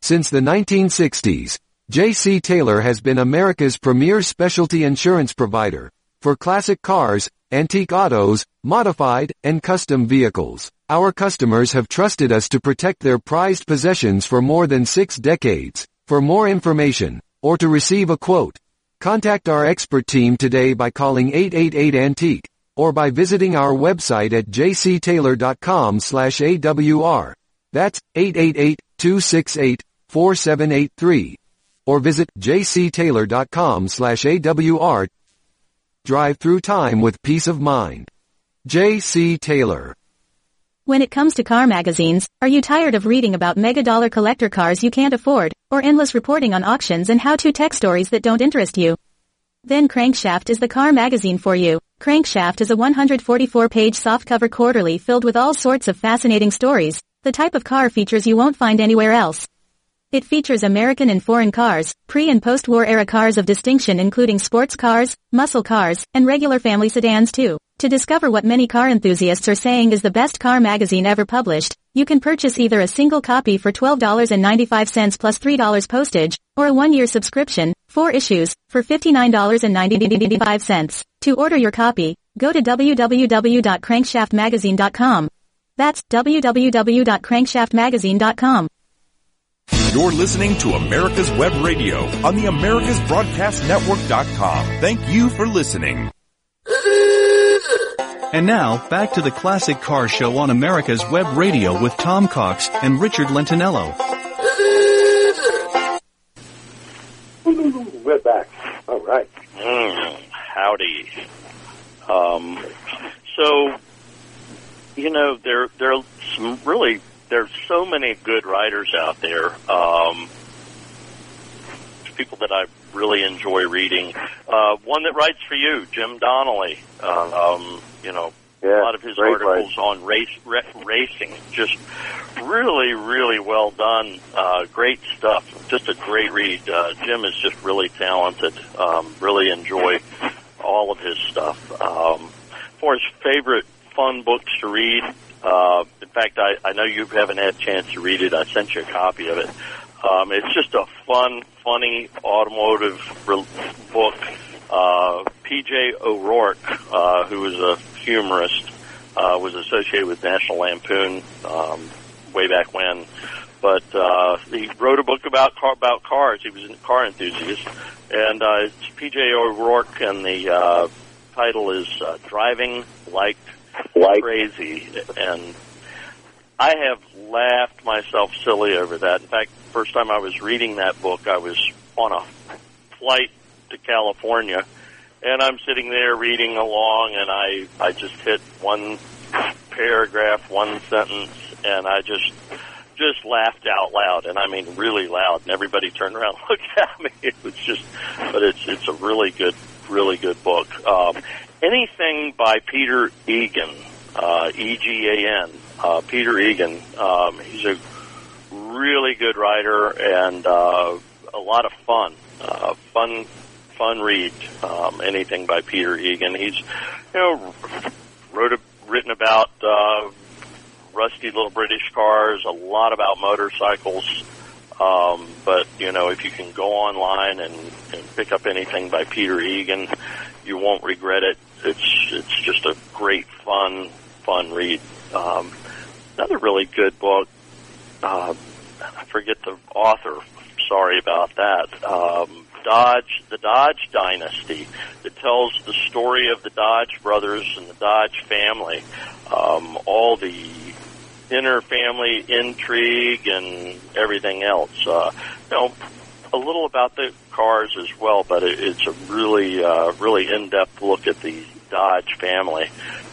Since the 1960s, J.C. Taylor has been America's premier specialty insurance provider for classic cars, antique autos, modified, and custom vehicles. Our customers have trusted us to protect their prized possessions for more than six decades. For more information, or to receive a quote, Contact our expert team today by calling 888-ANTIQUE or by visiting our website at jctaylor.com slash AWR. That's 888-268-4783 or visit jctaylor.com slash AWR. Drive through time with peace of mind. J.C. Taylor. When it comes to car magazines, are you tired of reading about mega dollar collector cars you can't afford, or endless reporting on auctions and how-to tech stories that don't interest you? Then Crankshaft is the car magazine for you. Crankshaft is a 144-page softcover quarterly filled with all sorts of fascinating stories, the type of car features you won't find anywhere else. It features American and foreign cars, pre- and post-war era cars of distinction including sports cars, muscle cars, and regular family sedans too. To discover what many car enthusiasts are saying is the best car magazine ever published, you can purchase either a single copy for $12.95 plus $3 postage, or a one-year subscription, four issues, for $59.95. To order your copy, go to www.crankshaftmagazine.com. That's www.crankshaftmagazine.com. You're listening to America's Web Radio on the AmericasBroadcastNetwork.com. Thank you for listening. And now, back to the Classic Car Show on America's Web Radio with Tom Cox and Richard Lentinello. We're back. All right. Mm, howdy. Um, so, you know, there there are some really there's so many good writers out there. Um, people that I really enjoy reading. Uh, one that writes for you, Jim Donnelly. Uh, um, you know, Yeah, a lot of his articles on race ra- racing, just really, really well done. Uh, great stuff. Just a great read. Uh, Jim is just really talented. Um, really enjoy all of his stuff. Um, for his favorite fun books to read, uh, in fact, I, I know you haven't had a chance to read it. I sent you a copy of it. Um, it's just a fun, funny automotive re- book. Uh, P.J. O'Rourke, uh, who was a humorist, uh, was associated with National Lampoon um, way back when. But uh, he wrote a book about car, about cars. He was a car enthusiast, and uh, it's P.J. O'Rourke, and the uh, title is uh, "Driving Like Like Crazy." And I have laughed myself silly over that. In fact, first time I was reading that book, I was on a flight to California, and I'm sitting there reading along, and I I just hit one paragraph, one sentence, and I just just laughed out loud, and I mean really loud, and everybody turned around and *laughs* looked at me. It was just, but it's it's a really good, really good book. Um, anything by Peter Egan, uh, E G A N, uh, Peter Egan. Um, he's a really good writer and uh, a lot of fun, uh, fun, fun read. Um, anything by Peter Egan. He's, you know, wrote a, written about uh, rusty little British cars, a lot about motorcycles. Um, but you know, if you can go online and, and pick up anything by Peter Egan, you won't regret it. It's it's just a great, fun, fun read. Um, another really good book. Uh, I forget the author. Sorry about that. Um, Dodge, the Dodge Dynasty, that tells the story of the Dodge brothers and the Dodge family, um, all the inner family intrigue and everything else. Uh, you know, a little about the cars as well, but it, it's a really, uh, really in-depth look at the Dodge family.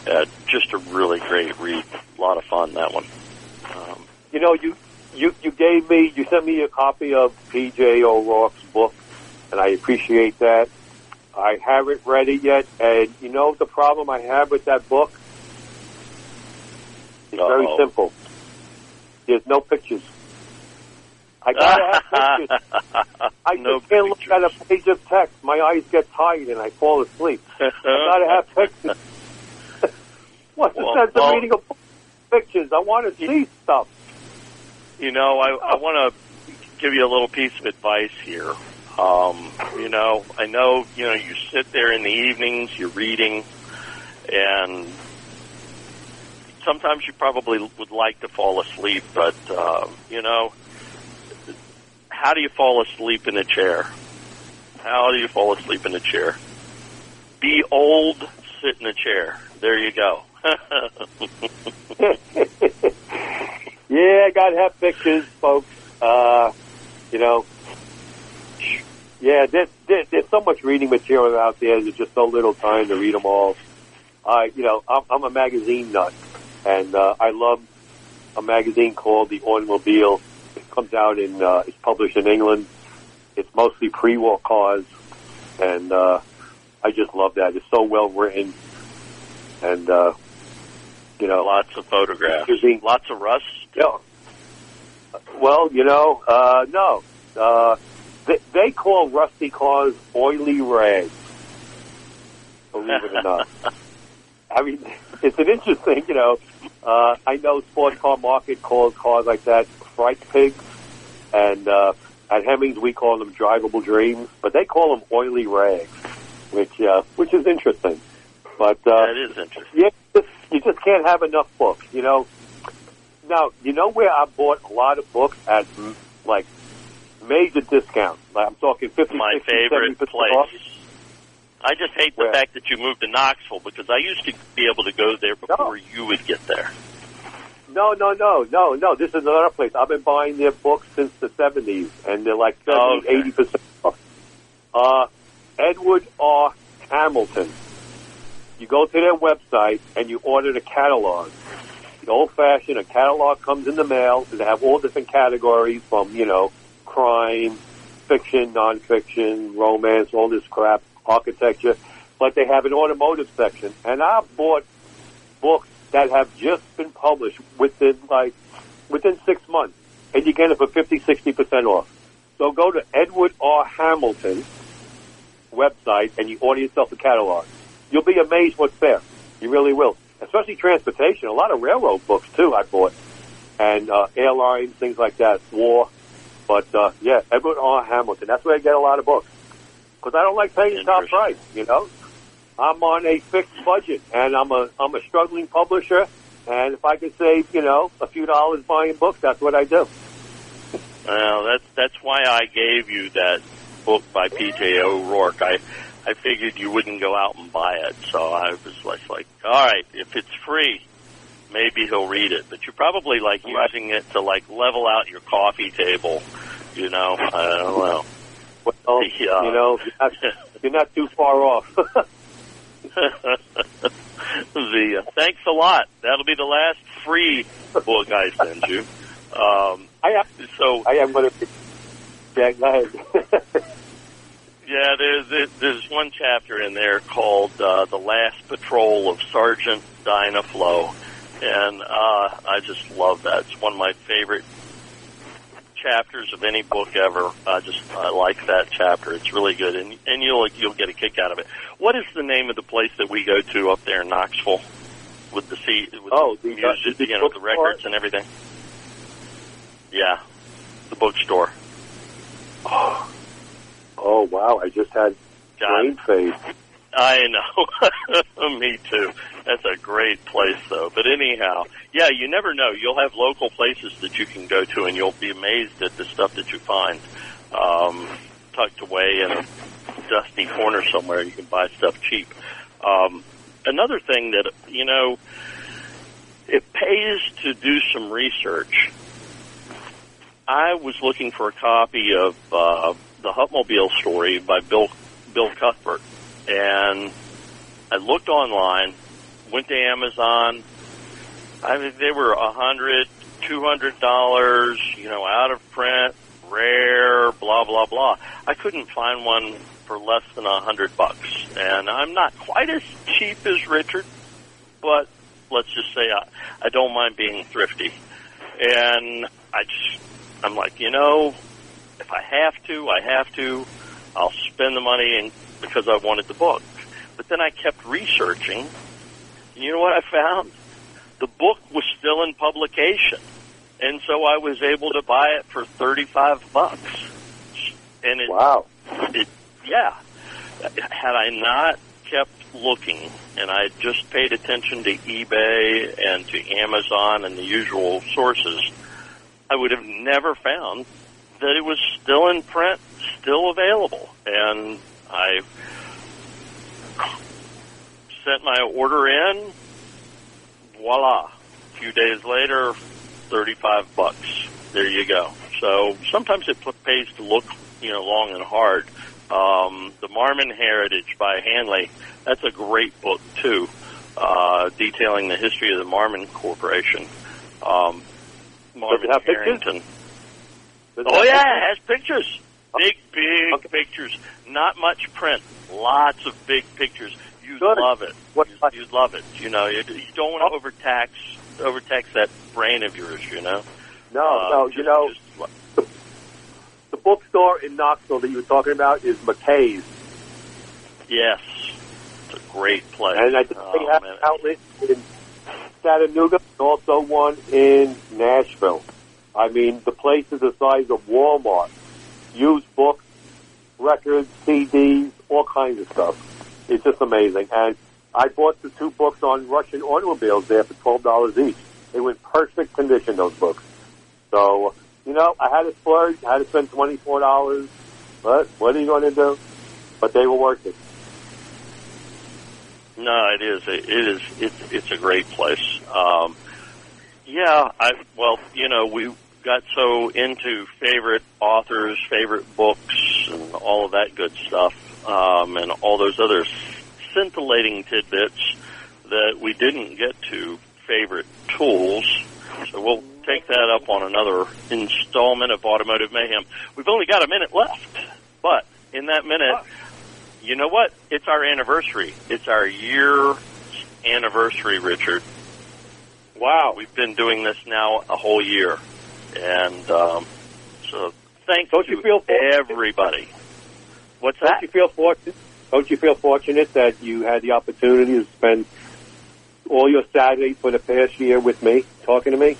Uh, just a really great read. A lot of fun that one. Um, You know, you you you gave me you sent me a copy of P.J. O'Rourke's book, and I appreciate that. I haven't read it yet, and you know the problem I have with that book. It's very Uh-oh. simple. There's no pictures. I gotta *laughs* have pictures. I No just can't look at a page of text. My eyes get tired and I fall asleep. *laughs* I gotta have pictures. *laughs* What's the Well- sense well- of reading a book pictures? I want to see stuff. You know, I, I want to give you a little piece of advice here. Um, you know, I know, you know, you sit there in the evenings, you're reading, and sometimes you probably would like to fall asleep, but, uh, you know, how do you fall asleep in a chair? How do you fall asleep in a chair? Be old, sit in a chair. There you go. *laughs* yeah, I got have pictures, folks. Uh, you know, yeah, there's, there's, there's so much reading material out there. There's just so little time to read them all. I, you know, I'm, I'm a magazine nut, and uh, I love a magazine called The Automobile. Comes out in, uh, it's published in England. It's mostly pre-war cars, and uh, I just love that. It's so well written, and uh, you know, lots of photographs, magazine. lots of rust. Yeah. Well, you know, uh, no. Uh, they, they call rusty cars oily rags. Believe it or not. *laughs* I mean, it's an interesting, you know. Uh, I know sports car market calls cars like that fright pigs, and uh, at Hemmings we call them drivable dreams, but they call them oily rags, which uh, which is interesting. But uh, that is interesting. Yeah, you just, you just can't have enough books, you know. Now, you know where I bought a lot of books at mm, like major discounts. Like I'm talking fifty. My 60, favorite place. Off. I just hate the Where? fact that you moved to Knoxville because I used to be able to go there before you would get there. No, no, no, no, no. This is another place. I've been buying their books since the seventies, and they're like 70, Oh, okay. 80 percent off. Uh, Edward R. Hamilton. You go to their website and you order the catalog. The old fashioned, a catalog comes in the mail, and they have all different categories from you know crime, fiction, nonfiction, romance, all this crap, architecture. But they have an automotive section, and I've bought books that have just been published within like within six months, and you get it for 50, 60 percent off. So go to Edward R. Hamilton website and you order yourself a catalog. You'll be amazed what's there. You really will. Especially transportation. A lot of railroad books too. I bought and uh, airlines, things like that, war. But uh, yeah, Edward R. Hamilton. That's where I get a lot of books because I don't like paying top price. You know, I'm on a fixed budget, and I'm a I'm a struggling publisher. And if I could save, you know, a few dollars buying books, that's what I do. Well, that's that's why I gave you that book by P.J. O'Rourke. I I figured you wouldn't go out and buy it, so I was like, like, all right, if it's free, maybe he'll read it. But you're probably like Right. using it to like level out your coffee table. You know, I don't know. Well, *laughs* Yeah. you know, you're not, you're not too far off. *laughs* *laughs* the uh, thanks a lot. That'll be the last free book I send you. Um, I so I am going to. Yeah, go ahead. *laughs* Yeah, there's there's- there's one chapter in there called uh, "The Last Patrol of Sergeant Dinah Flo," and uh, I just love that. It's one of my favorite chapters of any book ever. I just I like that chapter. It's really good, and and you'll you'll get a kick out of it. What is the name of the place that we go to up there in Knoxville with the sea with Oh, the, the, uh, music, the you know, the records and everything? Yeah, the bookstore. oh wow! I just had God, brain fade. I know. *laughs* Me too. That's a great place, though. But anyhow, yeah, you never know. You'll have local places that you can go to, and you'll be amazed at the stuff that you find um, tucked away in a dusty corner somewhere. You can buy stuff cheap. Um, another thing that you know, it pays to do some research. I was looking for a copy of uh, the Hupmobile story by Bill Bill Cuthbert and I looked online, went to Amazon. I mean, they were a hundred, two hundred dollars, you know, out of print, rare, blah blah blah. I couldn't find one for less than a hundred bucks, and I'm not quite as cheap as Richard, but let's just say I, I don't mind being thrifty, and I just I'm like, you know, if I have to, I have to. I'll spend the money and because I wanted the book. But then I kept researching. You know what I found? The book was still in publication. And so I was able to buy it for 35 bucks. And it, Wow. it yeah. Had I not kept looking and I just paid attention to eBay and to Amazon and the usual sources, I would have never found that it was still in print, still available, and I sent my order in. Voila! A few days later, thirty-five bucks. There you go. So sometimes it pays to look, you know, long and hard. Um, the Marmon Heritage by Hanley. That's a great book too, uh, detailing the history of the Marmon Corporation. Um, Marvin have Carrington. Does Oh yeah, it has pictures. Big, big pictures. Not much print. Lots of big pictures. You'd Good. love it. What- You'd, you'd love it. You know, you, you don't want to overtax overtax that brain of yours. You know. No, Uh, no, just- you know, just- the bookstore in Knoxville that you were talking about is McKay's, yes, it's a great place. and I think Oh, they have man. an outlet in Chattanooga, and also one in Nashville. I mean, the place is the size of Walmart. Used books, records, CDs, all kinds of stuff. It's just amazing. And I bought the two books on Russian automobiles there for twelve dollars each. They were in perfect condition. Those books. So you know, I had to splurge. I had to spend twenty four dollars. But what are you going to do? But they were worth it. No, it is. It is. It's it's a great place. Um, yeah, I well, you know, we got so into favorite authors, favorite books, and all of that good stuff, um, and all those other scintillating tidbits that we didn't get to favorite tools. So we'll take that up on another installment of Automotive Mayhem. We've only got a minute left, but in that minute, you know what? It's our anniversary. It's our year anniversary, Richard. Wow. We've been doing this now a whole year. And um, so thank Don't to you feel everybody. What's that? Don't you feel fortunate? Don't you feel fortunate that you had the opportunity to spend all your Saturdays for the past year with me, talking to me?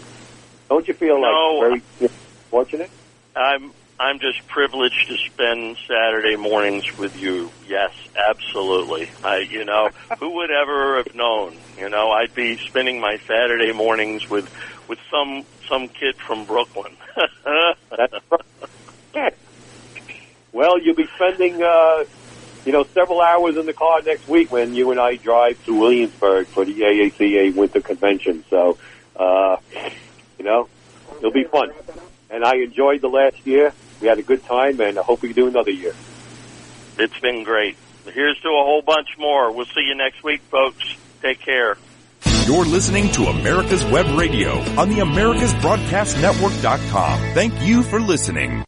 Don't you feel No. like very fortunate? I'm I'm just privileged to spend Saturday mornings with you. Yes, absolutely. I you know, *laughs* who would ever have known? You know, I'd be spending my Saturday mornings with with some some kid from Brooklyn. *laughs* That's right. Well, you'll be spending, uh, you know, several hours in the car next week when you and I drive to Williamsburg for the AACA Winter Convention. So, uh, you know, it'll be fun. And I enjoyed the last year. We had a good time, and I hope we can do another year. it's been great. Here's to a whole bunch more. We'll see you next week, folks. Take care. You're listening to America's Web Radio on the AmericasBroadcastNetwork.com. Thank you for listening.